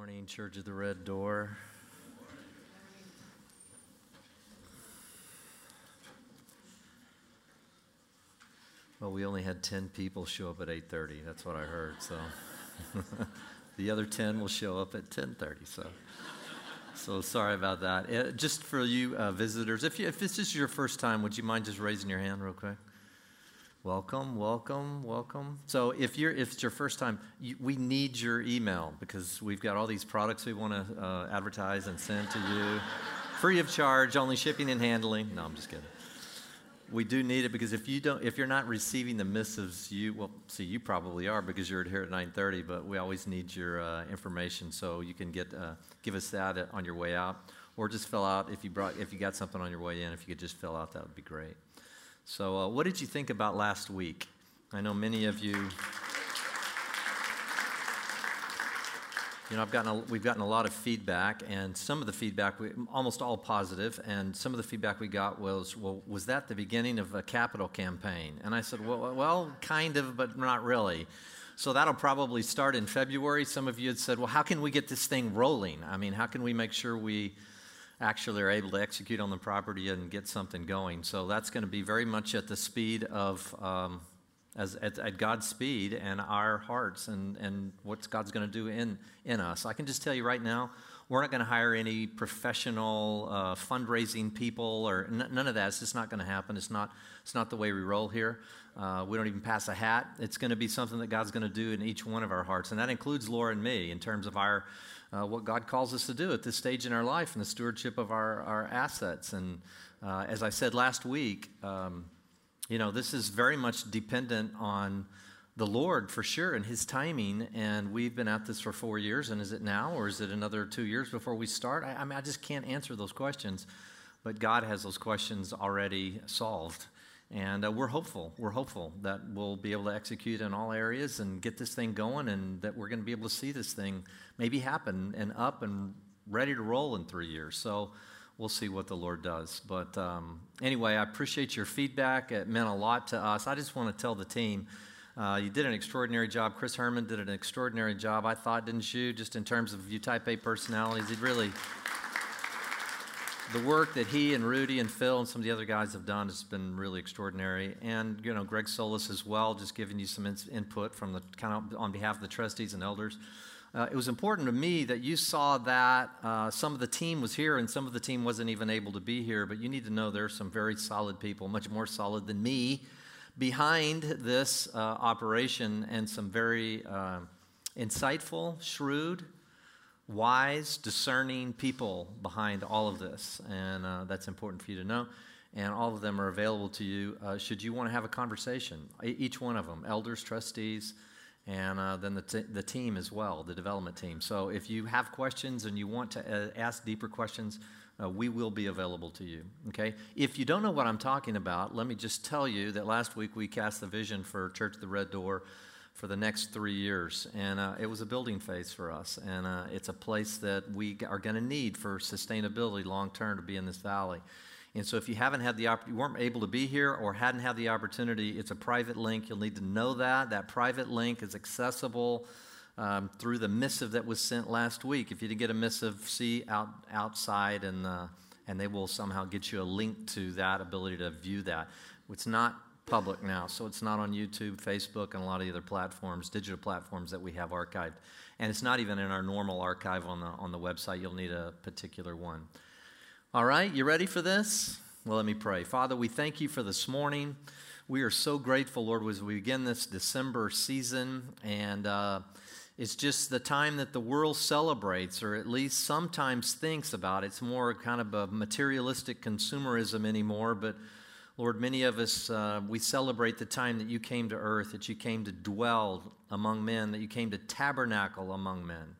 morning, Church of the Red Door. Well, we only had 10 people show up at 8:30. That's what I heard. So the other 10 will show up at 10:30. So so sorry about that. Uh, just for you uh, visitors, if, you, if this is your first time, would you mind just raising your hand real quick? Welcome, welcome, welcome. So if you're if it's your first time, you, we need your email because we've got all these products we want to uh, advertise and send to you, free of charge, only shipping and handling. No, I'm just kidding. We do need it because if you don't, if you're not receiving the missives, you well, see, you probably are because you're here at 9:30. But we always need your uh, information so you can get uh, give us that on your way out, or just fill out if you brought if you got something on your way in. If you could just fill out, that would be great. So, uh, what did you think about last week? I know many of you. You know, I've gotten a, we've gotten a lot of feedback, and some of the feedback, we, almost all positive, and some of the feedback we got was, well, was that the beginning of a capital campaign? And I said, well, well, kind of, but not really. So that'll probably start in February. Some of you had said, well, how can we get this thing rolling? I mean, how can we make sure we actually are able to execute on the property and get something going. So that's going to be very much at the speed of, um, as, at, at, God's speed and our hearts and, and what God's going to do in, in us. I can just tell you right now, we're not going to hire any professional uh, fundraising people or n- none of that. It's just not going to happen. It's not, it's not the way we roll here. Uh, we don't even pass a hat. It's going to be something that God's going to do in each one of our hearts. And that includes Laura and me in terms of our uh, what God calls us to do at this stage in our life and the stewardship of our, our assets. And uh, as I said last week, um, you know, this is very much dependent on the Lord for sure and His timing. And we've been at this for four years. And is it now or is it another two years before we start? I, I mean, I just can't answer those questions. But God has those questions already solved. And uh, we're hopeful. We're hopeful that we'll be able to execute in all areas and get this thing going, and that we're going to be able to see this thing maybe happen and up and ready to roll in three years. So we'll see what the Lord does. But um, anyway, I appreciate your feedback. It meant a lot to us. I just want to tell the team. Uh, you did an extraordinary job. Chris Herman did an extraordinary job, I thought, didn't you? Just in terms of you type A personalities. He really the work that he and Rudy and Phil and some of the other guys have done has been really extraordinary. And, you know, Greg Solis as well, just giving you some in- input from the kind of on behalf of the trustees and elders. Uh, it was important to me that you saw that uh, some of the team was here and some of the team wasn't even able to be here. But you need to know there are some very solid people, much more solid than me, behind this uh, operation and some very uh, insightful, shrewd, wise, discerning people behind all of this, and uh, that's important for you to know. And all of them are available to you uh, should you want to have a conversation. Each one of them, elders, trustees, and uh, then the, t- the team as well, the development team. So if you have questions and you want to uh, ask deeper questions, uh, we will be available to you. Okay? If you don't know what I'm talking about, let me just tell you that last week we cast the vision for Church the Red Door for the next three years. And uh, it was a building phase for us. And uh, it's a place that we are going to need for sustainability long term to be in this valley. And so, if you haven't had the opportunity, you weren't able to be here or hadn't had the opportunity, it's a private link. You'll need to know that. That private link is accessible um, through the missive that was sent last week. If you didn't get a missive, see out, outside, and, uh, and they will somehow get you a link to that ability to view that. It's not public now, so it's not on YouTube, Facebook, and a lot of the other platforms, digital platforms that we have archived. And it's not even in our normal archive on the, on the website. You'll need a particular one. All right, you ready for this? Well, let me pray. Father, we thank you for this morning. We are so grateful, Lord, as we begin this December season. And uh, it's just the time that the world celebrates, or at least sometimes thinks about. It's more kind of a materialistic consumerism anymore, but Lord, many of us, uh, we celebrate the time that you came to earth, that you came to dwell among men, that you came to tabernacle among men.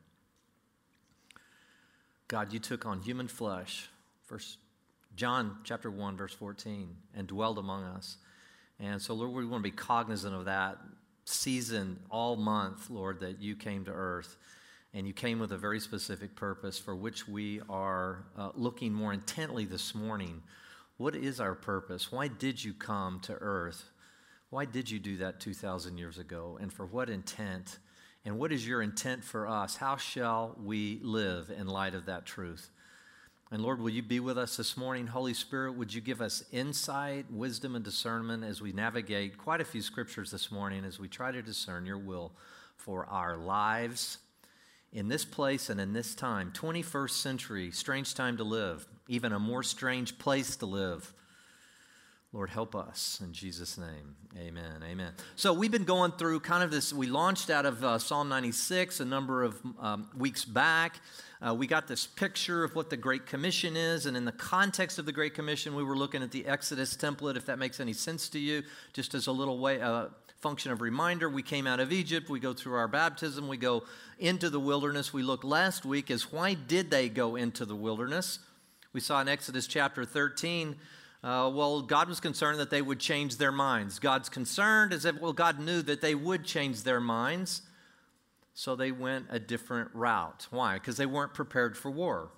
God, you took on human flesh, First John chapter 1, verse 14, and dwelled among us. And so, Lord, we want to be cognizant of that season all month, Lord, that you came to earth. And you came with a very specific purpose for which we are uh, looking more intently this morning what is our purpose? Why did you come to earth? Why did you do that 2,000 years ago? And for what intent? And what is your intent for us? How shall we live in light of that truth? And Lord, will you be with us this morning? Holy Spirit, would you give us insight, wisdom, and discernment as we navigate quite a few scriptures this morning as we try to discern your will for our lives in this place and in this time? 21st century, strange time to live, even a more strange place to live. Lord, help us in Jesus' name. Amen. Amen. So, we've been going through kind of this. We launched out of uh, Psalm 96 a number of um, weeks back. Uh, we got this picture of what the Great Commission is. And in the context of the Great Commission, we were looking at the Exodus template, if that makes any sense to you, just as a little way, uh, function of reminder. We came out of Egypt. We go through our baptism. We go into the wilderness. We looked last week as why did they go into the wilderness? We saw in Exodus chapter 13 uh, well, God was concerned that they would change their minds. God's concerned as if, well, God knew that they would change their minds, so they went a different route. Why? Because they weren't prepared for war.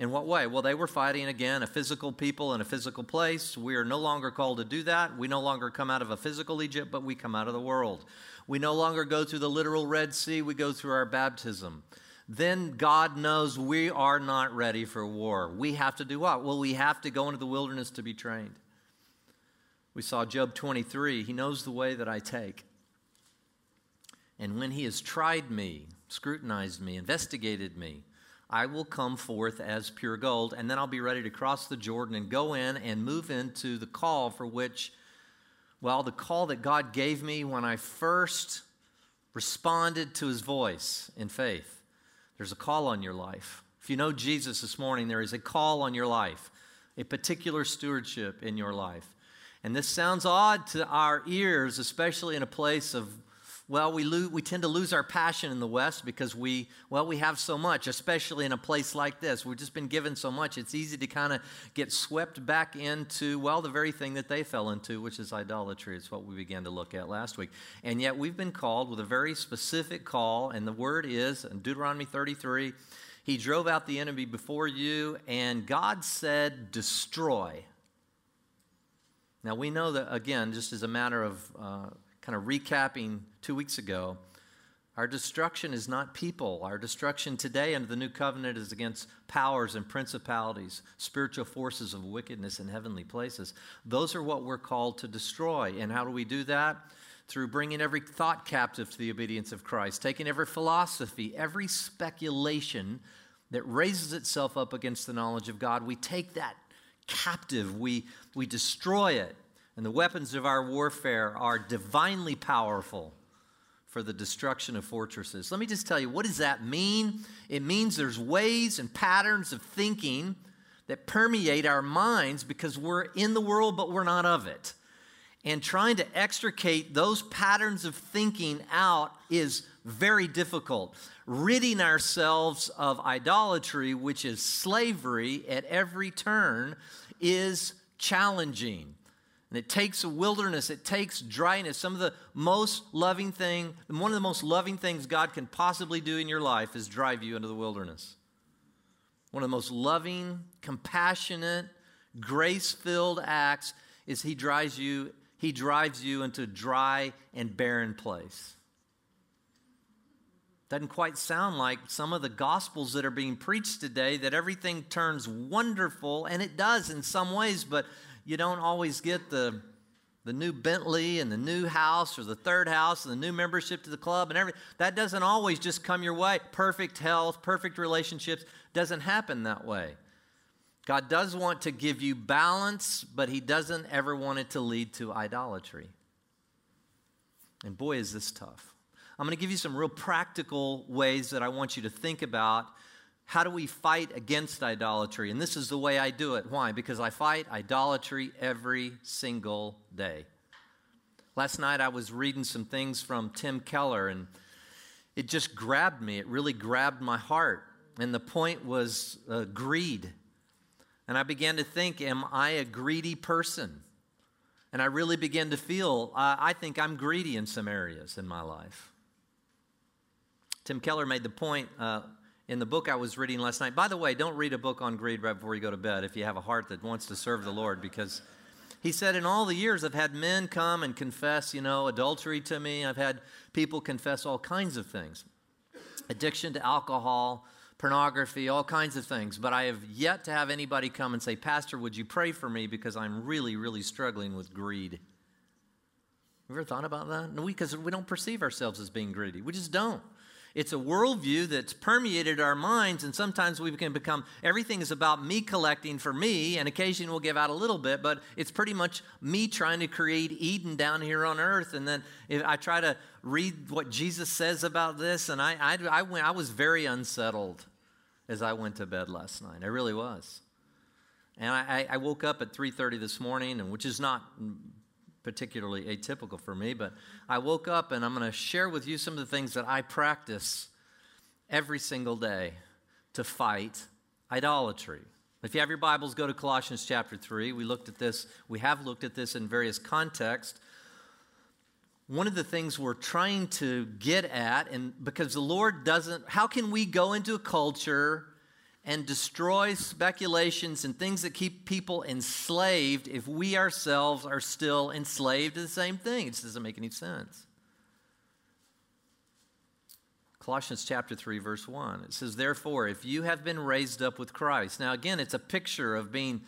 In what way? Well, they were fighting again a physical people in a physical place. We are no longer called to do that. We no longer come out of a physical Egypt, but we come out of the world. We no longer go through the literal Red Sea, we go through our baptism then God knows we are not ready for war. We have to do what? Well, we have to go into the wilderness to be trained. We saw Job 23. He knows the way that I take. And when he has tried me, scrutinized me, investigated me, I will come forth as pure gold, and then I'll be ready to cross the Jordan and go in and move into the call for which, well, the call that God gave me when I first responded to his voice in faith. There's a call on your life. If you know Jesus this morning, there is a call on your life, a particular stewardship in your life. And this sounds odd to our ears, especially in a place of well, we, we tend to lose our passion in the West because we, well, we have so much, especially in a place like this. We've just been given so much. It's easy to kind of get swept back into, well, the very thing that they fell into, which is idolatry. It's what we began to look at last week. And yet we've been called with a very specific call, and the word is in Deuteronomy 33 He drove out the enemy before you, and God said, Destroy. Now we know that, again, just as a matter of. Uh, kind of recapping two weeks ago, our destruction is not people. Our destruction today under the new covenant is against powers and principalities, spiritual forces of wickedness in heavenly places. Those are what we're called to destroy. And how do we do that? Through bringing every thought captive to the obedience of Christ, taking every philosophy, every speculation that raises itself up against the knowledge of God. We take that captive, we, we destroy it and the weapons of our warfare are divinely powerful for the destruction of fortresses. Let me just tell you, what does that mean? It means there's ways and patterns of thinking that permeate our minds because we're in the world, but we're not of it. And trying to extricate those patterns of thinking out is very difficult. Ridding ourselves of idolatry, which is slavery at every turn, is challenging. And it takes a wilderness, it takes dryness. Some of the most loving thing, one of the most loving things God can possibly do in your life is drive you into the wilderness. One of the most loving, compassionate, grace-filled acts is he drives you he drives you into a dry and barren place. Doesn't quite sound like some of the gospels that are being preached today that everything turns wonderful and it does in some ways, but you don't always get the, the new Bentley and the new house or the third house and the new membership to the club and everything. That doesn't always just come your way. Perfect health, perfect relationships doesn't happen that way. God does want to give you balance, but He doesn't ever want it to lead to idolatry. And boy, is this tough. I'm going to give you some real practical ways that I want you to think about how do we fight against idolatry? And this is the way I do it. Why? Because I fight idolatry every single day. Last night I was reading some things from Tim Keller and it just grabbed me. It really grabbed my heart. And the point was uh, greed. And I began to think, am I a greedy person? And I really began to feel, uh, I think I'm greedy in some areas in my life. Tim Keller made the point uh, in the book I was reading last night. By the way, don't read a book on greed right before you go to bed if you have a heart that wants to serve the Lord, because He said, In all the years, I've had men come and confess, you know, adultery to me. I've had people confess all kinds of things addiction to alcohol, pornography, all kinds of things. But I have yet to have anybody come and say, Pastor, would you pray for me because I'm really, really struggling with greed? You ever thought about that? No, because we, we don't perceive ourselves as being greedy. We just don't. It's a worldview that's permeated our minds, and sometimes we can become everything is about me collecting for me, and occasionally we'll give out a little bit, but it's pretty much me trying to create Eden down here on earth. And then I try to read what Jesus says about this, and I, I, I, went, I was very unsettled as I went to bed last night. I really was. And I, I woke up at 3:30 this morning, and which is not particularly atypical for me, but I woke up and I'm going to share with you some of the things that I practice every single day to fight idolatry. If you have your Bibles, go to Colossians chapter 3. We looked at this, we have looked at this in various contexts. One of the things we're trying to get at, and because the Lord doesn't, how can we go into a culture and destroy speculations and things that keep people enslaved if we ourselves are still enslaved to the same thing. It just doesn't make any sense. Colossians chapter 3, verse 1. It says, Therefore, if you have been raised up with Christ. Now, again, it's a picture of being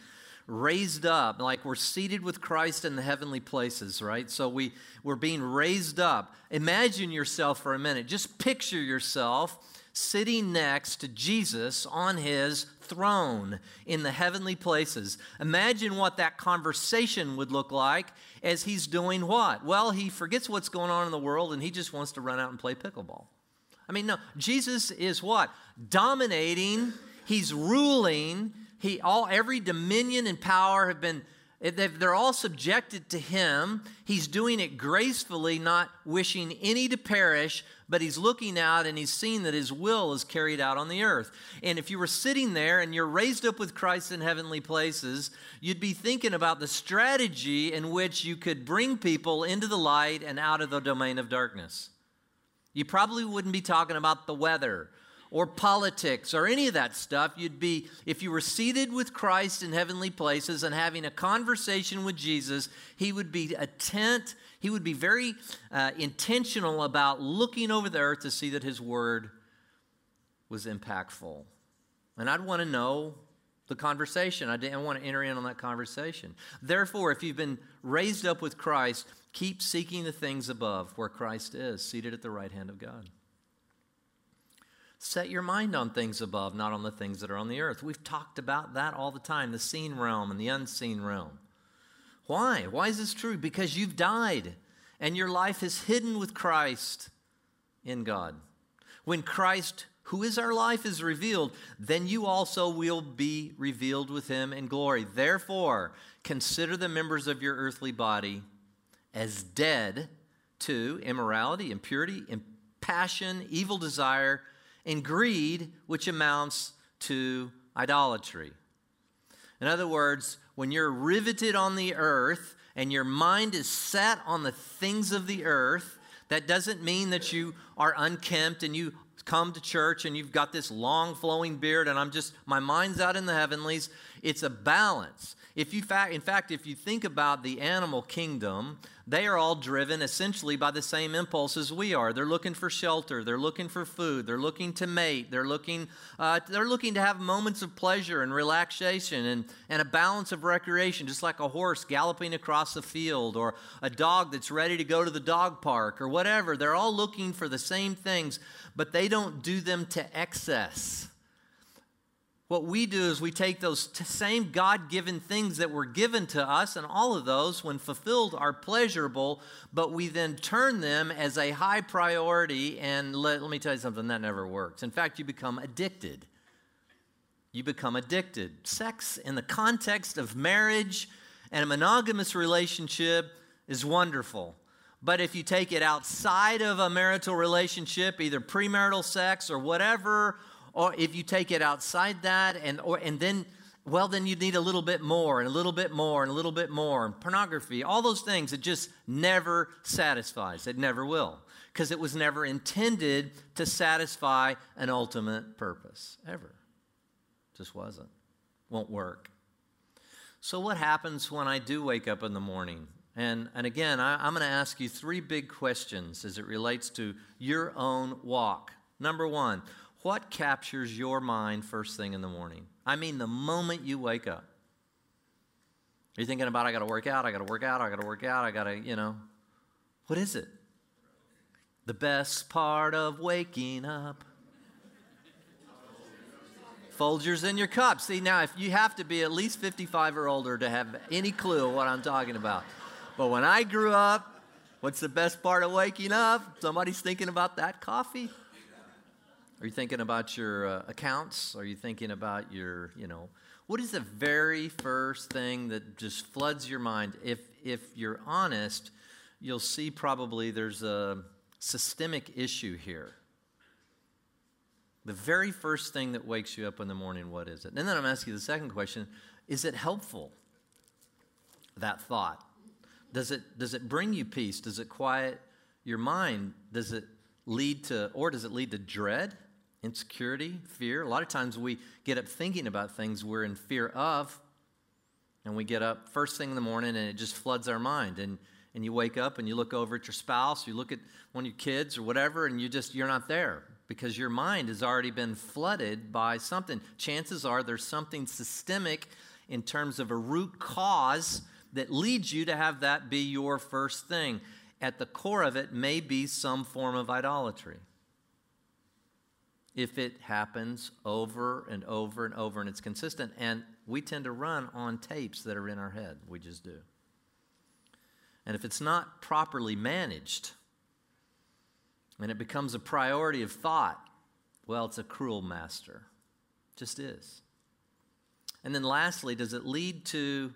raised up, like we're seated with Christ in the heavenly places, right? So we, we're being raised up. Imagine yourself for a minute. Just picture yourself sitting next to Jesus on his throne in the heavenly places. Imagine what that conversation would look like as he's doing what? Well, he forgets what's going on in the world and he just wants to run out and play pickleball. I mean, no, Jesus is what? Dominating, he's ruling. He all every dominion and power have been they're all subjected to him. He's doing it gracefully, not wishing any to perish, but he's looking out and he's seeing that his will is carried out on the earth. And if you were sitting there and you're raised up with Christ in heavenly places, you'd be thinking about the strategy in which you could bring people into the light and out of the domain of darkness. You probably wouldn't be talking about the weather or politics or any of that stuff. You'd be, if you were seated with Christ in heavenly places and having a conversation with Jesus, he would be attent, he would be very uh, intentional about looking over the earth to see that his word was impactful. And I'd want to know the conversation. I didn't want to enter in on that conversation. Therefore, if you've been raised up with Christ, keep seeking the things above where Christ is, seated at the right hand of God. Set your mind on things above, not on the things that are on the earth. We've talked about that all the time the seen realm and the unseen realm. Why? Why is this true? Because you've died and your life is hidden with Christ in God. When Christ, who is our life, is revealed, then you also will be revealed with him in glory. Therefore, consider the members of your earthly body as dead to immorality, impurity, passion, evil desire and greed, which amounts to idolatry. In other words, when you're riveted on the earth and your mind is set on the things of the earth, that doesn't mean that you are unkempt and you come to church and you've got this long flowing beard and I'm just, my mind's out in the heavenlies. It's a balance. If you fact, in fact, if you think about the animal kingdom, they are all driven essentially by the same impulses as we are. They're looking for shelter. They're looking for food. They're looking to mate. They're looking, uh, they're looking to have moments of pleasure and relaxation and, and a balance of recreation, just like a horse galloping across a field or a dog that's ready to go to the dog park or whatever. They're all looking for the same things, but they don't do them to excess what we do is we take those same God given things that were given to us, and all of those, when fulfilled, are pleasurable, but we then turn them as a high priority. And let, let me tell you something that never works. In fact, you become addicted. You become addicted. Sex, in the context of marriage and a monogamous relationship, is wonderful. But if you take it outside of a marital relationship, either premarital sex or whatever, or if you take it outside that and or and then well then you need a little bit more and a little bit more and a little bit more. And pornography all those things it just never satisfies. It never will. Because it was never intended to satisfy an ultimate purpose ever. Just wasn't. Won't work. So, what happens when I do wake up in the morning? And, and again, I, I'm going to ask you three big questions as it relates to your own walk. Number one, what captures your mind first thing in the morning? I mean, the moment you wake up. You're thinking about, I got to work out, I got to work out, I got to work out, I got to, you know. What is it? The best part of waking up. Folgers in your cup. See, now, if you have to be at least 55 or older to have any clue what I'm talking about. But when I grew up, what's the best part of waking up? Somebody's thinking about that coffee. Are you thinking about your uh, accounts? Are you thinking about your, you know, what is the very first thing that just floods your mind? If if you're honest, you'll see probably there's a systemic issue here. The very first thing that wakes you up in the morning, what is it? And then I'm asking you the second question is it helpful, that thought? Does it, does it bring you peace? Does it quiet your mind? Does it lead to, or does it lead to dread, insecurity, fear? A lot of times we get up thinking about things we're in fear of, and we get up first thing in the morning and it just floods our mind. And, and you wake up and you look over at your spouse, you look at one of your kids or whatever, and you just, you're not there because your mind has already been flooded by something. Chances are there's something systemic in terms of a root cause that leads you to have that be your first thing. At the core of it may be some form of idolatry. If it happens over and over and over and it's consistent, and we tend to run on tapes that are in our head, we just do. And if it's not properly managed, and it becomes a priority of thought, well, it's a cruel master. Just is. And then lastly, does it lead to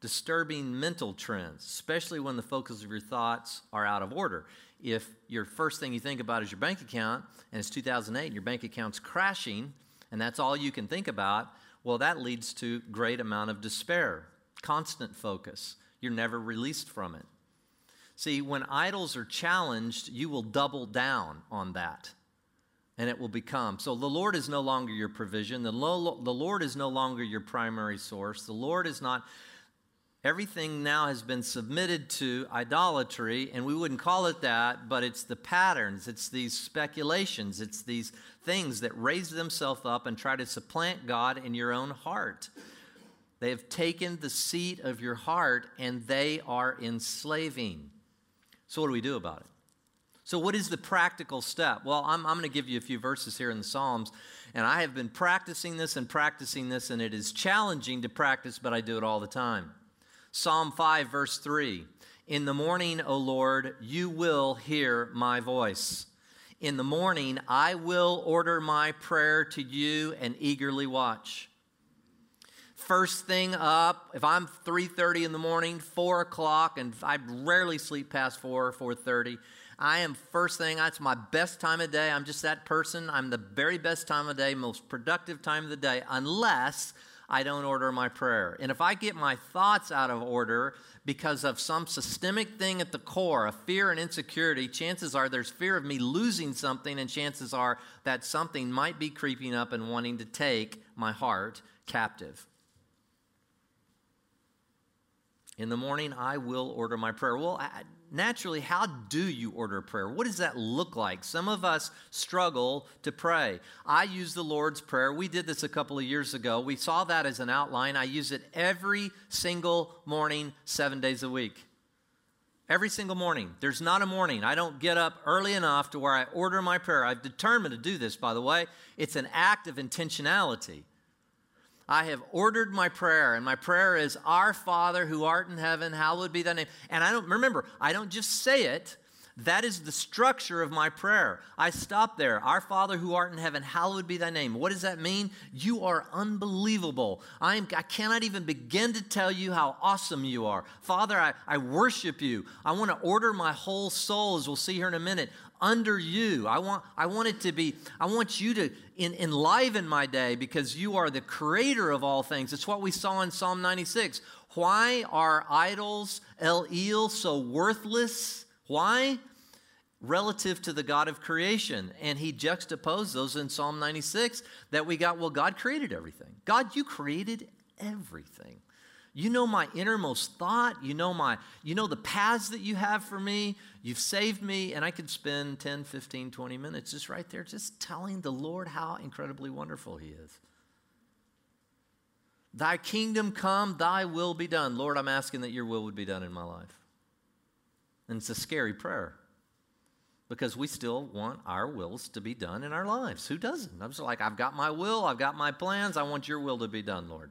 disturbing mental trends, especially when the focus of your thoughts are out of order? If your first thing you think about is your bank account and it's 2008 and your bank account's crashing and that's all you can think about, well, that leads to great amount of despair, constant focus. You're never released from it. See, when idols are challenged, you will double down on that. And it will become. So the Lord is no longer your provision. The, lo- the Lord is no longer your primary source. The Lord is not. Everything now has been submitted to idolatry, and we wouldn't call it that, but it's the patterns, it's these speculations, it's these things that raise themselves up and try to supplant God in your own heart. They have taken the seat of your heart and they are enslaving. So, what do we do about it? So, what is the practical step? Well, I'm, I'm going to give you a few verses here in the Psalms, and I have been practicing this and practicing this, and it is challenging to practice, but I do it all the time. Psalm 5, verse 3 In the morning, O Lord, you will hear my voice. In the morning, I will order my prayer to you and eagerly watch. First thing up if i'm 3.30 in the morning 4 o'clock and i rarely sleep past 4 or 4.30 i am first thing that's my best time of day. I'm just that person. I'm the very best time of day most productive time of the day unless i don't order my prayer and if i get my thoughts out of order because of some systemic thing at the core of fear and insecurity chances are there's fear of me losing something and chances are that something might be creeping up and wanting to take my heart captive in the morning, I will order my prayer. Well, naturally, how do you order prayer? What does that look like? Some of us struggle to pray. I use the Lord's Prayer. We did this a couple of years ago. We saw that as an outline. I use it every single morning, seven days a week. Every single morning. There's not a morning. I don't get up early enough to where I order my prayer. I've determined to do this, by the way. It's an act of intentionality. I have ordered my prayer, and my prayer is, Our Father who art in heaven, hallowed be thy name. And I don't, remember, I don't just say it, that is the structure of my prayer. I stop there. Our Father who art in heaven, hallowed be thy name. What does that mean? You are unbelievable. I, am, I cannot even begin to tell you how awesome you are. Father, I, I worship you. I want to order my whole soul, as we'll see here in a minute, under you. I want, I want it to be, I want you to in, enliven my day because you are the creator of all things. It's what we saw in Psalm 96. Why are idols, El El, so worthless? Why? Relative to the God of creation. And he juxtaposed those in Psalm 96 that we got, well, God created everything. God, you created everything. You know my innermost thought. You know my you know the paths that you have for me. You've saved me and I could spend 10, 15, 20 minutes just right there just telling the Lord how incredibly wonderful he is. Thy kingdom come, thy will be done. Lord, I'm asking that your will would be done in my life. And it's a scary prayer because we still want our wills to be done in our lives. Who doesn't? I'm just like, I've got my will, I've got my plans, I want your will to be done, Lord.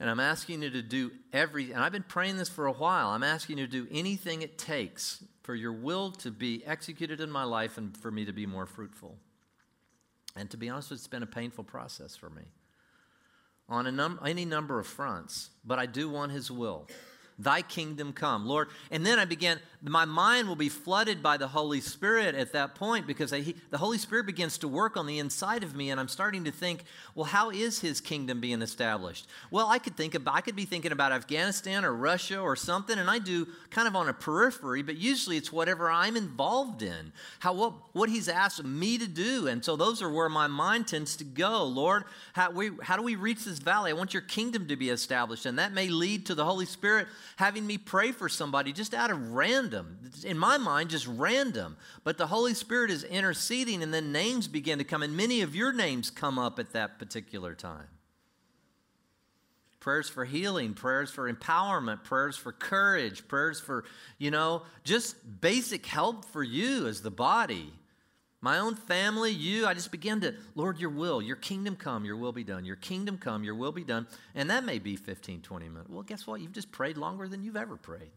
And I'm asking you to do every, and I've been praying this for a while. I'm asking you to do anything it takes for your will to be executed in my life and for me to be more fruitful. And to be honest, it's been a painful process for me on num- any number of fronts, but I do want His will. Thy kingdom come, Lord. And then I began, my mind will be flooded by the Holy Spirit at that point because I, he, the Holy Spirit begins to work on the inside of me, and I'm starting to think, well, how is His kingdom being established? Well, I could think about, I could be thinking about Afghanistan or Russia or something, and I do kind of on a periphery, but usually it's whatever I'm involved in, how what, what He's asked me to do, and so those are where my mind tends to go. Lord, how, we, how do we reach this valley? I want Your kingdom to be established, and that may lead to the Holy Spirit having me pray for somebody just out of random, in my mind, just random. But the Holy Spirit is interceding, and then names begin to come, and many of your names come up at that particular time. Prayers for healing, prayers for empowerment, prayers for courage, prayers for, you know, just basic help for you as the body. My own family, you, I just begin to, Lord, your will, your kingdom come, your will be done. Your kingdom come, your will be done. And that may be 15, 20 minutes. Well, guess what? You've just prayed longer than you've ever prayed.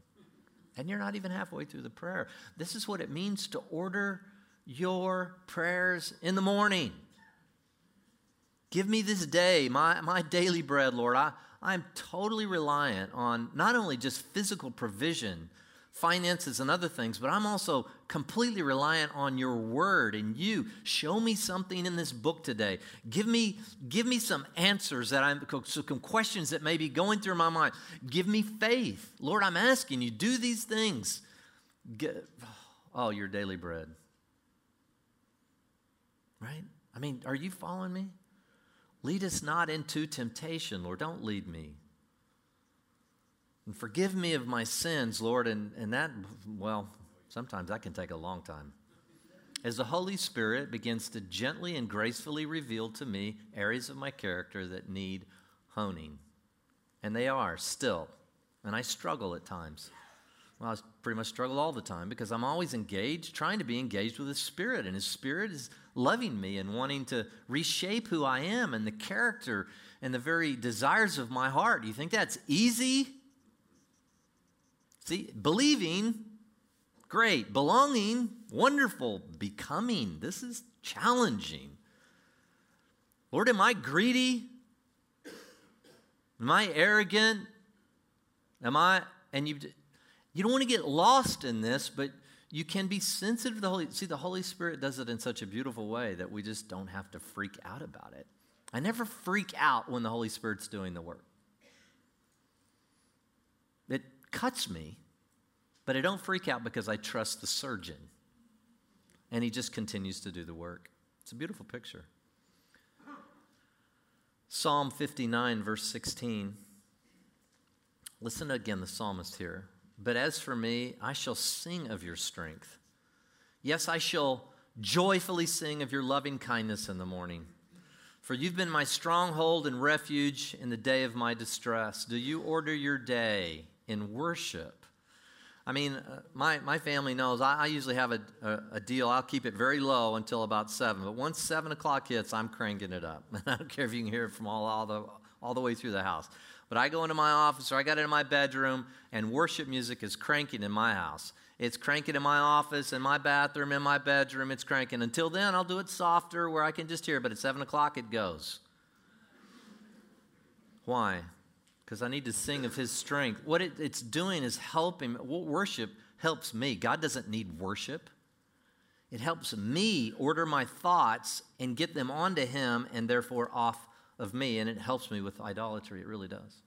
And you're not even halfway through the prayer. This is what it means to order your prayers in the morning. Give me this day, my, my daily bread, Lord. I, I'm totally reliant on not only just physical provision, finances and other things, but I'm also completely reliant on your word and you. Show me something in this book today. Give me, give me some answers that I'm, some questions that may be going through my mind. Give me faith. Lord, I'm asking you, do these things. Get, oh, your daily bread. Right? I mean, are you following me? Lead us not into temptation, Lord. Don't lead me and forgive me of my sins, Lord. And, and that, well, sometimes that can take a long time. As the Holy Spirit begins to gently and gracefully reveal to me areas of my character that need honing. And they are still. And I struggle at times. Well, I pretty much struggle all the time because I'm always engaged, trying to be engaged with His Spirit. And His Spirit is loving me and wanting to reshape who I am and the character and the very desires of my heart. Do you think that's easy? See, believing, great. Belonging, wonderful. Becoming, this is challenging. Lord, am I greedy? Am I arrogant? Am I, and you, you don't want to get lost in this, but you can be sensitive to the Holy. See, the Holy Spirit does it in such a beautiful way that we just don't have to freak out about it. I never freak out when the Holy Spirit's doing the work cuts me, but I don't freak out because I trust the surgeon. And he just continues to do the work. It's a beautiful picture. Psalm 59, verse 16. Listen again, the psalmist here. But as for me, I shall sing of your strength. Yes, I shall joyfully sing of your loving kindness in the morning. For you've been my stronghold and refuge in the day of my distress. Do you order your day in worship. I mean, uh, my, my family knows I, I usually have a, a, a, deal. I'll keep it very low until about 7. But once 7 o'clock hits, I'm cranking it up. I don't care if you can hear it from all, all, the, all the way through the house. But I go into my office or I got into my bedroom, and worship music is cranking in my house. It's cranking in my office, in my bathroom, in my bedroom. It's cranking. Until then, I'll do it softer where I can just hear. But at 7 o'clock, it goes. Why? Because I need to sing of his strength. What it, it's doing is helping. Worship helps me. God doesn't need worship. It helps me order my thoughts and get them onto him and therefore off of me. And it helps me with idolatry. It really does.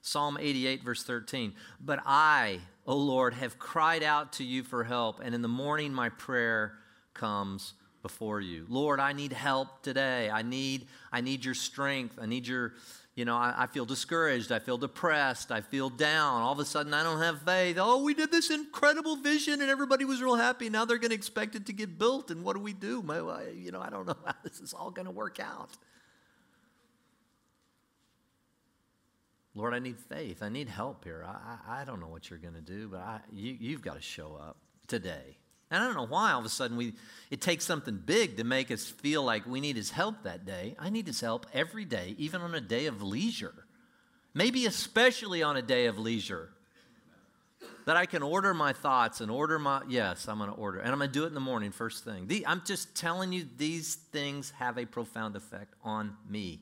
Psalm 88, verse 13. But I, O Lord, have cried out to you for help, and in the morning my prayer comes before you. Lord, I need help today. I need, I need your strength. I need your, you know, I, I, feel discouraged. I feel depressed. I feel down. All of a sudden, I don't have faith. Oh, we did this incredible vision and everybody was real happy. Now they're going to expect it to get built. And what do we do? My, you know, I don't know how this is all going to work out. Lord, I need faith. I need help here. I, I, I don't know what you're going to do, but I, you, you've got to show up today. And I don't know why all of a sudden we, it takes something big to make us feel like we need his help that day. I need his help every day, even on a day of leisure. Maybe especially on a day of leisure. That I can order my thoughts and order my, yes, I'm going to order. And I'm going to do it in the morning, first thing. The, I'm just telling you, these things have a profound effect on me.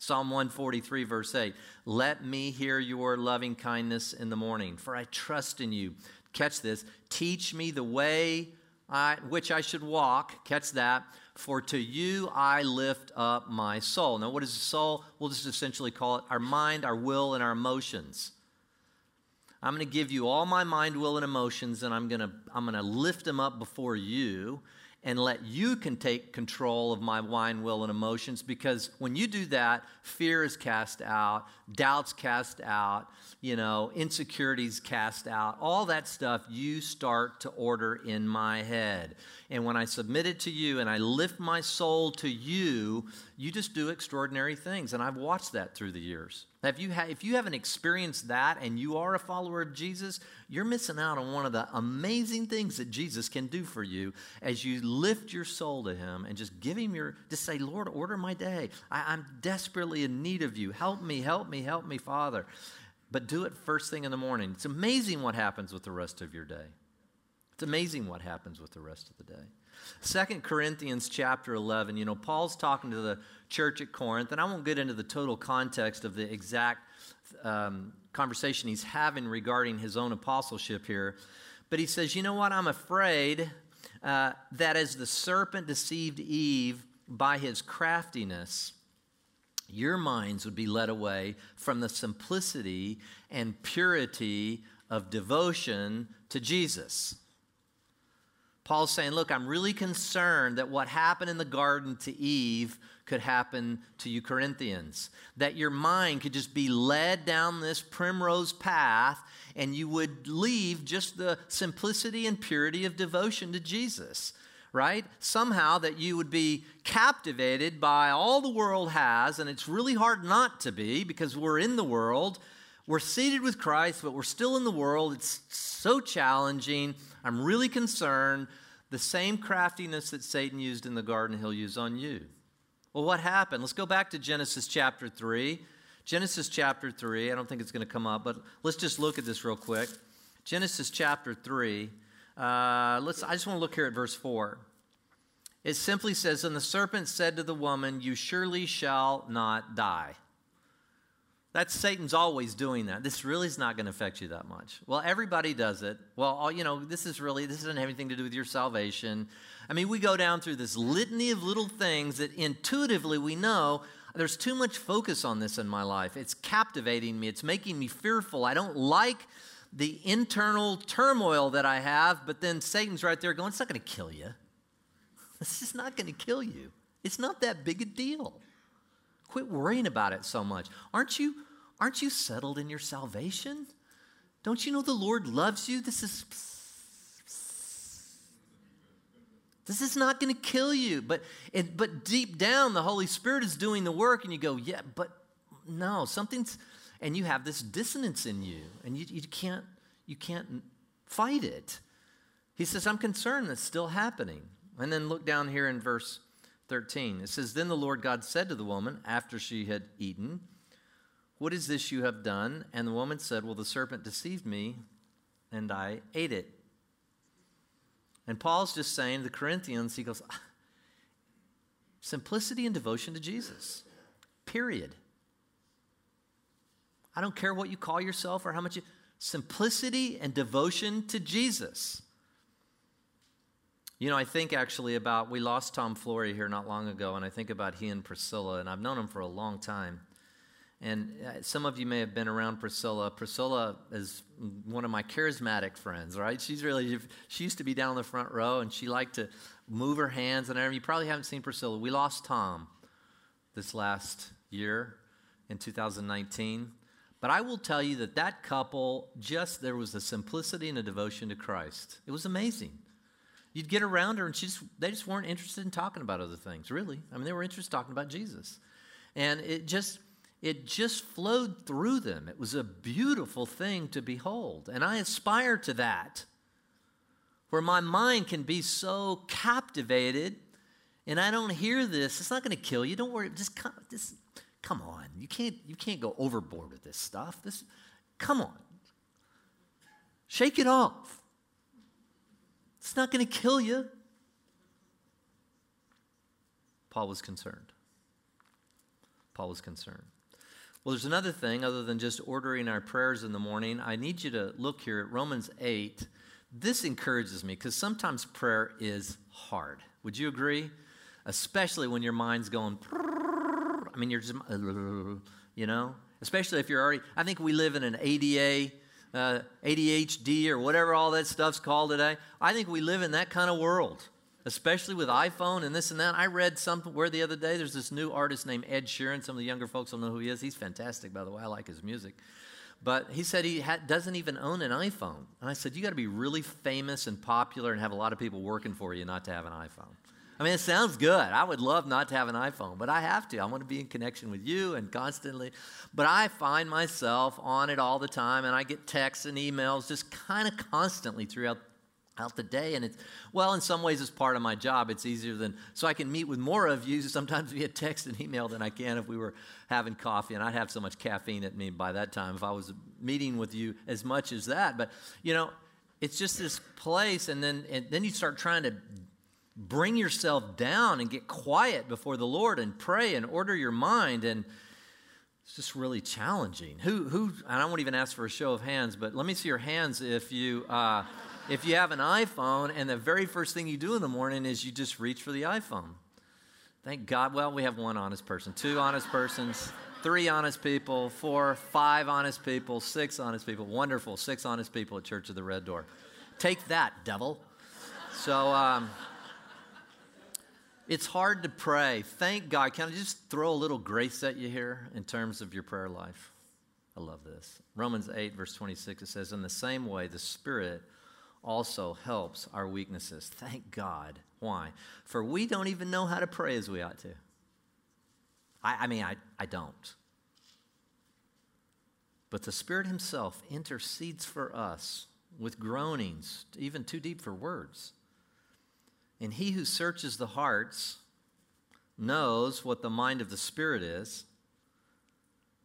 Psalm 143, verse 8 Let me hear your loving kindness in the morning, for I trust in you. Catch this. Teach me the way I, which I should walk. Catch that. For to you I lift up my soul. Now, what is the soul? We'll just essentially call it our mind, our will, and our emotions. I'm going to give you all my mind, will, and emotions, and I'm going to, I'm going to lift them up before you and let you can take control of my wine, will, and emotions because when you do that, fear is cast out, doubts cast out, you know, insecurities cast out, all that stuff you start to order in my head. And when I submit it to you and I lift my soul to you, you just do extraordinary things. And I've watched that through the years. Have you ha- if you haven't experienced that and you are a follower of Jesus, you're missing out on one of the amazing things that Jesus can do for you as you lift your soul to Him and just give Him your, just say, Lord, order my day. I, I'm desperately in need of you. Help me, help me, help me, Father. But do it first thing in the morning. It's amazing what happens with the rest of your day. It's amazing what happens with the rest of the day. Second Corinthians chapter 11, you know, Paul's talking to the church at Corinth, and I won't get into the total context of the exact um, conversation he's having regarding his own apostleship here. But he says, You know what? I'm afraid uh, that as the serpent deceived Eve by his craftiness, your minds would be led away from the simplicity and purity of devotion to Jesus. Paul's saying, Look, I'm really concerned that what happened in the garden to Eve could happen to you, Corinthians. That your mind could just be led down this primrose path and you would leave just the simplicity and purity of devotion to Jesus, right? Somehow that you would be captivated by all the world has, and it's really hard not to be because we're in the world. We're seated with Christ, but we're still in the world. It's so challenging. I'm really concerned. The same craftiness that Satan used in the garden, he'll use on you. Well, what happened? Let's go back to Genesis chapter 3. Genesis chapter 3, I don't think it's going to come up, but let's just look at this real quick. Genesis chapter 3. Uh, let's, I just want to look here at verse 4. It simply says, And the serpent said to the woman, You surely shall not die. That's Satan's always doing that. This really is not going to affect you that much. Well, everybody does it. Well, all, you know, this is really, this doesn't have anything to do with your salvation. I mean, we go down through this litany of little things that intuitively we know there's too much focus on this in my life. It's captivating me, it's making me fearful. I don't like the internal turmoil that I have, but then Satan's right there going, It's not going to kill you. This is not going to kill you. It's not that big a deal. Quit worrying about it so much. Aren't you, aren't you settled in your salvation? Don't you know the Lord loves you? This is this is not going to kill you. But, it, but deep down, the Holy Spirit is doing the work, and you go, yeah, but no, something's, and you have this dissonance in you, and you, you, can't, you can't fight it. He says, I'm concerned that's still happening. And then look down here in verse 13. It says, Then the Lord God said to the woman after she had eaten, What is this you have done? And the woman said, Well, the serpent deceived me, and I ate it. And Paul's just saying to the Corinthians, he goes, ah, Simplicity and devotion to Jesus, period. I don't care what you call yourself or how much you, simplicity and devotion to Jesus. You know, I think actually about, we lost Tom Flory here not long ago, and I think about he and Priscilla, and I've known him for a long time. And uh, some of you may have been around Priscilla. Priscilla is one of my charismatic friends, right? She's really, she used to be down in the front row, and she liked to move her hands and everything. You probably haven't seen Priscilla. We lost Tom this last year in 2019. But I will tell you that that couple just, there was a simplicity and a devotion to Christ. It was amazing. You'd get around her and she just, they just weren't interested in talking about other things, really. I mean, they were interested in talking about Jesus. And it just, it just flowed through them. It was a beautiful thing to behold. And I aspire to that, where my mind can be so captivated and I don't hear this. It's not going to kill you. Don't worry. Just come, just, come on. You can't, you can't go overboard with this stuff. This, come on. Shake it off. It's not going to kill you. Paul was concerned. Paul was concerned. Well, there's another thing other than just ordering our prayers in the morning. I need you to look here at Romans 8. This encourages me because sometimes prayer is hard. Would you agree? Especially when your mind's going, I mean, you're just, you know? Especially if you're already, I think we live in an ADA, uh, ADHD or whatever all that stuff's called today. I think we live in that kind of world especially with iPhone and this and that. I read somewhere the other day, there's this new artist named Ed Sheeran. Some of the younger folks will know who he is. He's fantastic, by the way. I like his music. But he said he ha- doesn't even own an iPhone. And I said, You got to be really famous and popular and have a lot of people working for you not to have an iPhone. I mean, it sounds good. I would love not to have an iPhone, but I have to. I want to be in connection with you and constantly. But I find myself on it all the time, and I get texts and emails just kind of constantly throughout out the day and it's well in some ways it's part of my job it's easier than so i can meet with more of you sometimes via text and email than i can if we were having coffee and i'd have so much caffeine at me by that time if i was meeting with you as much as that but you know it's just this place and then and then you start trying to bring yourself down and get quiet before the lord and pray and order your mind and it's just really challenging who who and i won't even ask for a show of hands but let me see your hands if you uh, if you have an iPhone and the very first thing you do in the morning is you just reach for the iPhone. Thank God. Well, we have one honest person, two honest persons, three honest people, four, five honest people, six honest people. Wonderful. Six honest people at Church of the Red Door. Take that, devil. So, um, it's hard to pray. Thank God. Can I just throw a little grace at you here in terms of your prayer life? I love this. Romans 8, verse 26, it says, In the same way, the Spirit also helps our weaknesses. Thank God. Why? For we don't even know how to pray as we ought to. I, I mean, I, I don't. But the Spirit Himself intercedes for us with groanings, even too deep for words. And He who searches the hearts knows what the mind of the Spirit is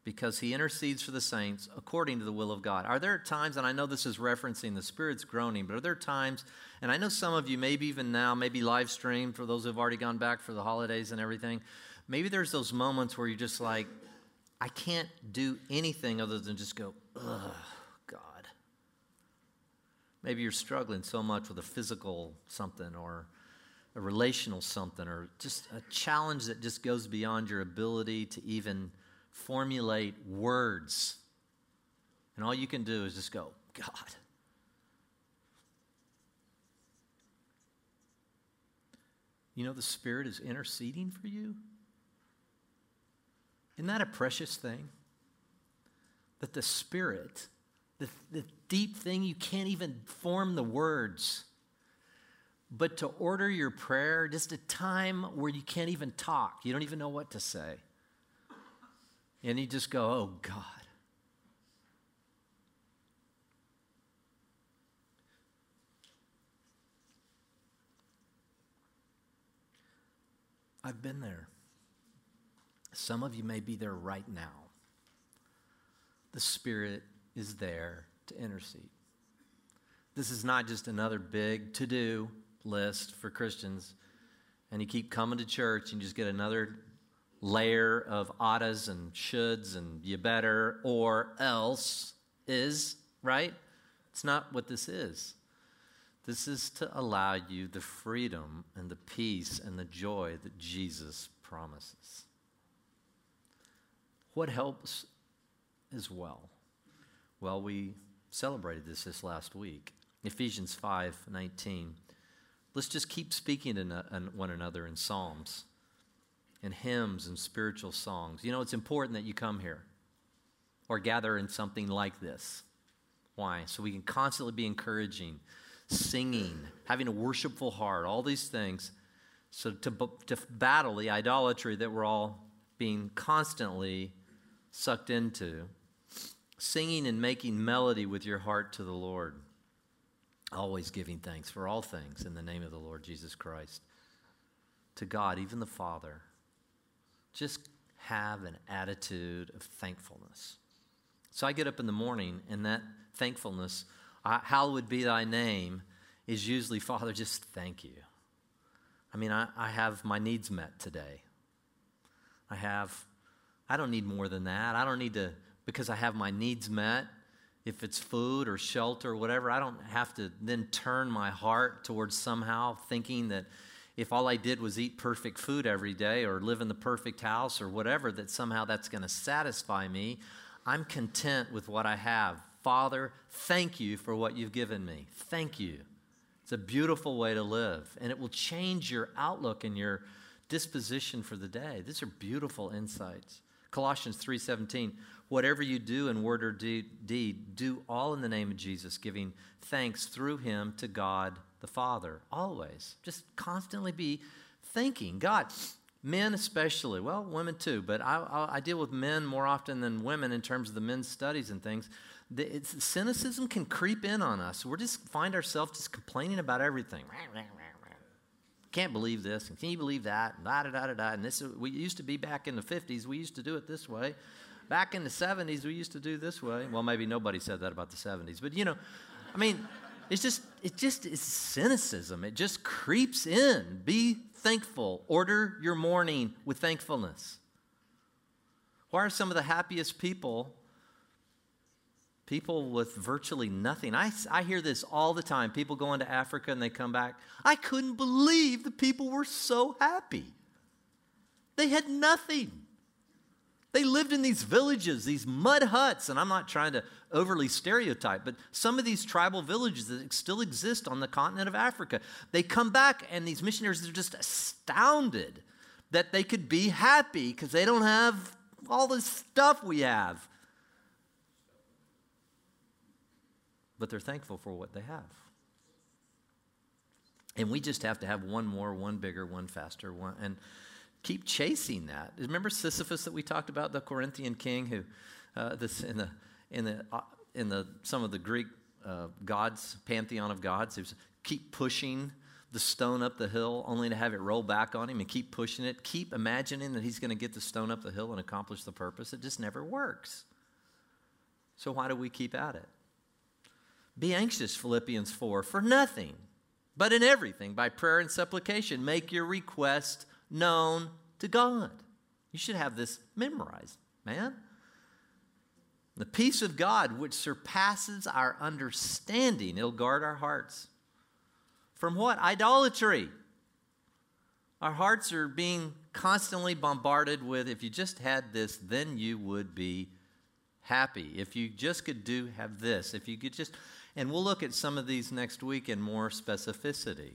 because he intercedes for the saints according to the will of God. Are there times, and I know this is referencing the Spirit's groaning, but are there times, and I know some of you, maybe even now, maybe live stream for those who've already gone back for the holidays and everything, maybe there's those moments where you're just like, I can't do anything other than just go, ugh, God. Maybe you're struggling so much with a physical something or a relational something or just a challenge that just goes beyond your ability to even formulate words. And all you can do is just go, God. You know, the Spirit is interceding for you. Isn't that a precious thing? That the Spirit, the, the deep thing, you can't even form the words, but to order your prayer, just a time where you can't even talk, you don't even know what to say. And you just go, oh, God. I've been there. Some of you may be there right now. The Spirit is there to intercede. This is not just another big to do list for Christians, and you keep coming to church and you just get another layer of oughtas and shoulds and you better or else is, right? It's not what this is. This is to allow you the freedom and the peace and the joy that Jesus promises. What helps as well? Well, we celebrated this this last week. Ephesians 5 19. Let's just keep speaking to one another in psalms and hymns and spiritual songs. You know, it's important that you come here or gather in something like this. Why? So we can constantly be encouraging, singing, having a worshipful heart, all these things. So to, to battle the idolatry that we're all being constantly sucked into, singing and making melody with your heart to the Lord, always giving thanks for all things in the name of the Lord Jesus Christ. To God, even the Father, just have an attitude of thankfulness. So I get up in the morning, and that thankfulness, hallowed be thy name, is usually, Father, just thank you. I mean, I, I have my needs met today. I have, I don't need more than that. I don't need to, because I have my needs met, if it's food or shelter or whatever, I don't have to then turn my heart towards somehow thinking that if all I did was eat perfect food every day or live in the perfect house or whatever, that somehow that's going to satisfy me. I'm content with what I have. Father, thank you for what you've given me. Thank you. It's a beautiful way to live, and it will change your outlook and your disposition for the day. These are beautiful insights. Colossians 3:17, whatever you do in word or deed, do all in the name of Jesus, giving thanks through him to God the Father. Always. Just constantly be thinking. God, men especially, well, women too, but I, I, I deal with men more often than women in terms of the men's studies and things. The, cynicism can creep in on us. We're just find ourselves just complaining about everything. Can't believe this, and can you believe that? And da da da da da. And this we used to be back in the 50s. We used to do it this way. Back in the 70s, we used to do this way. Well, maybe nobody said that about the 70s, but you know, I mean, it's just it just is cynicism. It just creeps in. Be thankful. Order your morning with thankfulness. Why are some of the happiest people people with virtually nothing? I, I hear this all the time. People go into Africa and they come back. I couldn't believe the people were so happy. They had nothing. They lived in these villages, these mud huts, and I'm not trying to overly stereotype, but some of these tribal villages that still exist on the continent of Africa, they come back and these missionaries are just astounded that they could be happy because they don't have all the stuff we have. But they're thankful for what they have. And we just have to have one more, one bigger, one faster, one and keep chasing that. Remember Sisyphus that we talked about, the Corinthian king who, uh, this in the in the uh, in the some of the Greek uh, gods pantheon of gods, who keep pushing the stone up the hill only to have it roll back on him and keep pushing it, keep imagining that he's going to get the stone up the hill and accomplish the purpose. It just never works. So why do we keep at it? Be anxious, Philippians 4, for nothing, but in everything, by prayer and supplication, make your request known to God. You should have this memorized, man. The peace of God, which surpasses our understanding, it'll guard our hearts. From what? Idolatry. Our hearts are being constantly bombarded with if you just had this, then you would be happy. If you just could do have this, if you could just and we'll look at some of these next week in more specificity.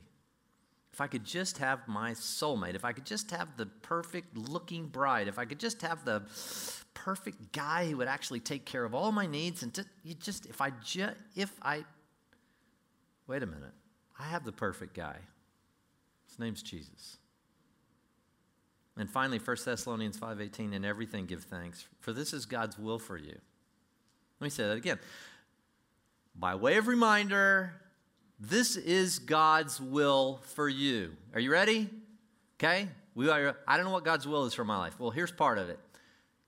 If I could just have my soulmate, if I could just have the perfect looking bride, if I could just have the perfect guy who would actually take care of all my needs and you just if I just if I wait a minute. I have the perfect guy. His name's Jesus. And finally 1 Thessalonians 5:18 in everything give thanks for this is God's will for you. Let me say that again. By way of reminder, this is God's will for you. Are you ready? Okay? We are, I don't know what God's will is for my life. Well, here's part of it.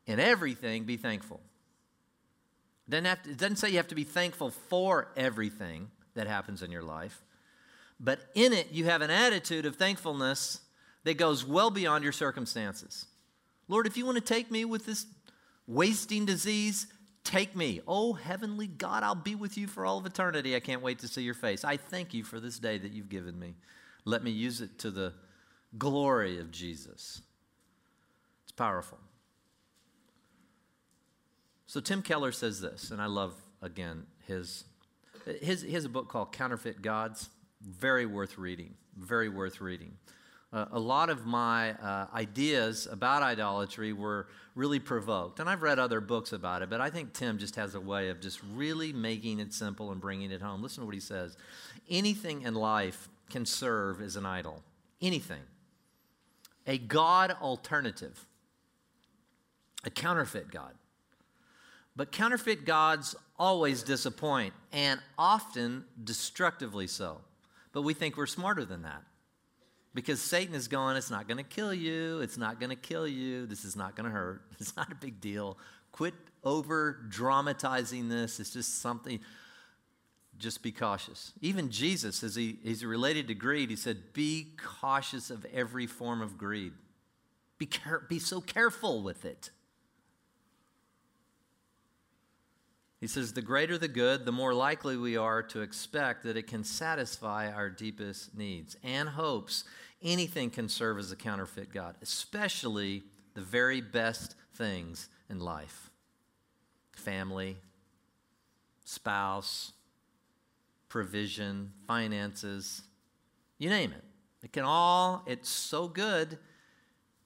In everything, be thankful. Doesn't, to, it doesn't say you have to be thankful for everything that happens in your life, but in it, you have an attitude of thankfulness that goes well beyond your circumstances. Lord, if you want to take me with this wasting disease, Take me. Oh, heavenly God, I'll be with you for all of eternity. I can't wait to see your face. I thank you for this day that you've given me. Let me use it to the glory of Jesus. It's powerful. So, Tim Keller says this, and I love, again, his, his, has a book called Counterfeit Gods. Very worth reading. very worth reading. Uh, a lot of my uh, ideas about idolatry were really provoked. And I've read other books about it, but I think Tim just has a way of just really making it simple and bringing it home. Listen to what he says Anything in life can serve as an idol. Anything. A God alternative, a counterfeit God. But counterfeit gods always disappoint, and often destructively so. But we think we're smarter than that. Because Satan is going, it's not going to kill you. It's not going to kill you. This is not going to hurt. It's not a big deal. Quit over dramatizing this. It's just something. Just be cautious. Even Jesus, as he, he's related to greed, he said, Be cautious of every form of greed. Be, care- be so careful with it. He says, The greater the good, the more likely we are to expect that it can satisfy our deepest needs and hopes anything can serve as a counterfeit God, especially the very best things in life family, spouse, provision, finances, you name it. It can all, it's so good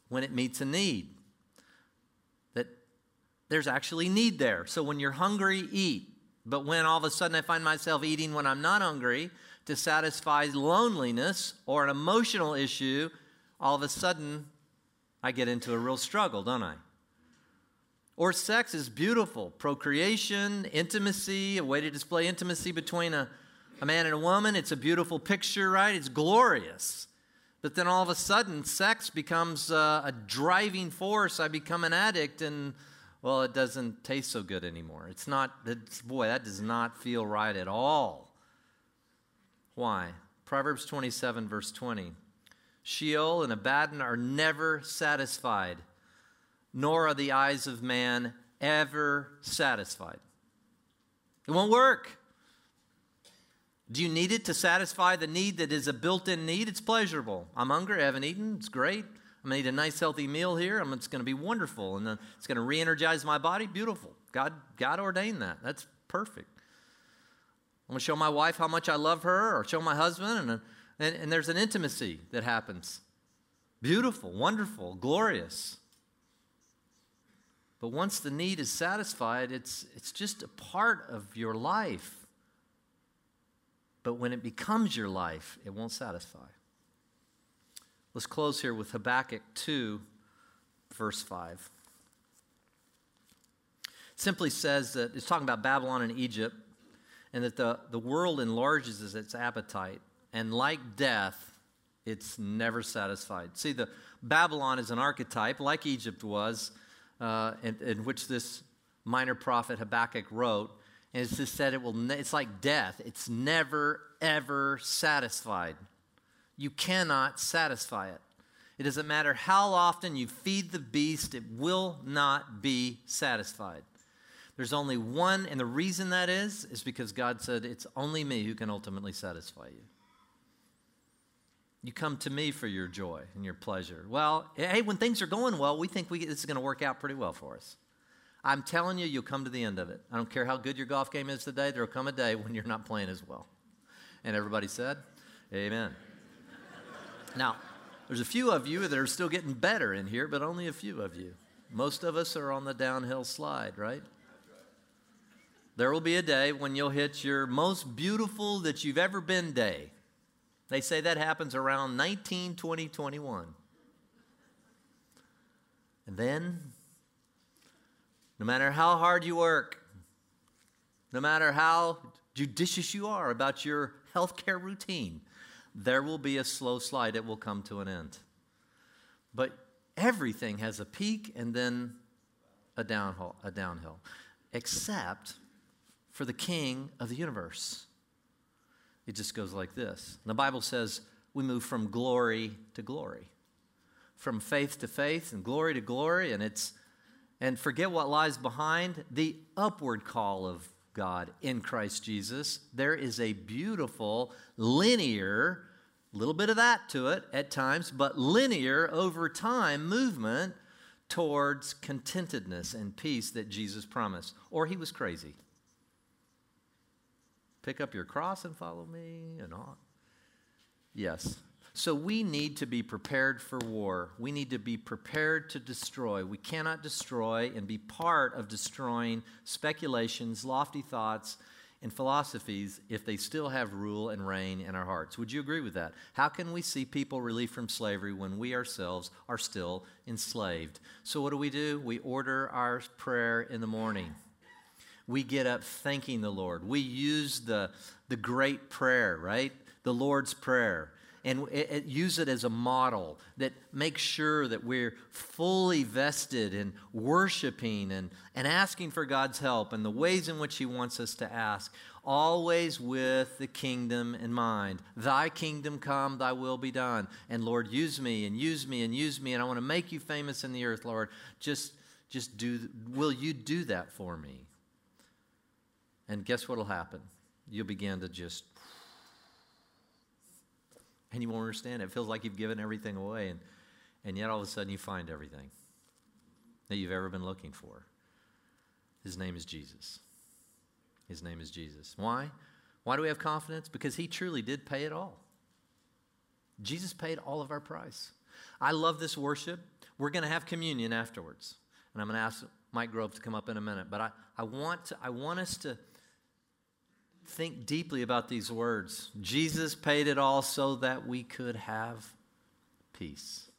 when it meets a need. That there's actually need there. So when you're hungry, eat. But when all of a sudden I find myself eating when I'm not hungry, to satisfy loneliness or an emotional issue, all of a sudden I get into a real struggle, don't I? Or sex is beautiful procreation, intimacy, a way to display intimacy between a, a man and a woman. It's a beautiful picture, right? It's glorious. But then all of a sudden, sex becomes uh, a driving force. I become an addict, and well, it doesn't taste so good anymore. It's not, it's, boy, that does not feel right at all. Why? Proverbs 27, verse 20. Sheol and Abaddon are never satisfied, nor are the eyes of man ever satisfied. It won't work. Do you need it to satisfy the need that is a built in need? It's pleasurable. I'm hungry, I haven't eaten, it's great. I'm to eat a nice, healthy meal here. I'm, it's to be wonderful. And it's to re energize my body. Beautiful. God, God ordained that. That's perfect. I'm going to show my wife how much I love her or show my husband, and, and, and there's an intimacy that happens. Beautiful, wonderful, glorious. But once the need is satisfied, it's, it's just a part of your life. But when it becomes your life, it won't satisfy. Let's close here with Habakkuk 2, verse 5. It simply says that it's talking about Babylon and Egypt and that the, the world enlarges its appetite, and like death, it's never satisfied. See, the Babylon is an archetype, like Egypt was, uh, in, in, which this minor prophet Habakkuk wrote. And it's just said it will. Ne- it's like death. It's never ever satisfied. You cannot satisfy it. It doesn't matter how often you feed the beast; it will not be satisfied. There's only one, and the reason that is, is because God said, It's only me who can ultimately satisfy you. You come to me for your joy and your pleasure. Well, hey, when things are going well, we think we, this is going to work out pretty well for us. I'm telling you, you'll come to the end of it. I don't care how good your golf game is today, there'll come a day when you're not playing as well. And everybody said, Amen. now, there's a few of you that are still getting better in here, but only a few of you. Most of us are on the downhill slide, right? There will be a day when you'll hit your most beautiful that you've ever been day. They say that happens around 19, 20, 21. And then, no matter how hard you work, no matter how judicious you are about your healthcare routine, there will be a slow slide. It will come to an end. But everything has a peak and then a downhill, a downhill, except for the king of the universe. It just goes like this. The Bible says we move from glory to glory, from faith to faith and glory to glory, and it's and forget what lies behind the upward call of God in Christ Jesus. There is a beautiful linear, little bit of that to it at times, but linear over time movement towards contentedness and peace that Jesus promised. Or he was crazy pick up your cross and follow me and all. Yes. So we need to be prepared for war. We need to be prepared to destroy. We cannot destroy and be part of destroying speculations, lofty thoughts, and philosophies if they still have rule and reign in our hearts. Would you agree with that? How can we see people relieved from slavery when we ourselves are still enslaved? So, what do we do? We order our prayer in the morning. We get up thanking the Lord. We use the, the great prayer, right? The Lord's Prayer and it, it, use it as a model that makes sure that we're fully vested in worshiping and, and asking for God's help and the ways in which He wants us to ask, always with the kingdom in mind. Thy kingdom come, thy will be done. And Lord, use me and use me and use me, and I want to make you famous in the earth, Lord. Just, just do, will you do that for me? And guess what will happen? You'll begin to just and you won't understand it. Feels like you've given everything away, and, and yet all of a sudden you find everything that you've ever been looking for. His name is Jesus. His name is Jesus. Why? Why do we have confidence? Because he truly did pay it all. Jesus paid all of our price. I love this worship. We're going to have communion afterwards. And I'm going to ask Mike Grove to come up in a minute. But I, I, want, to, I want us to think deeply about these words. Jesus paid it all so that we could have peace.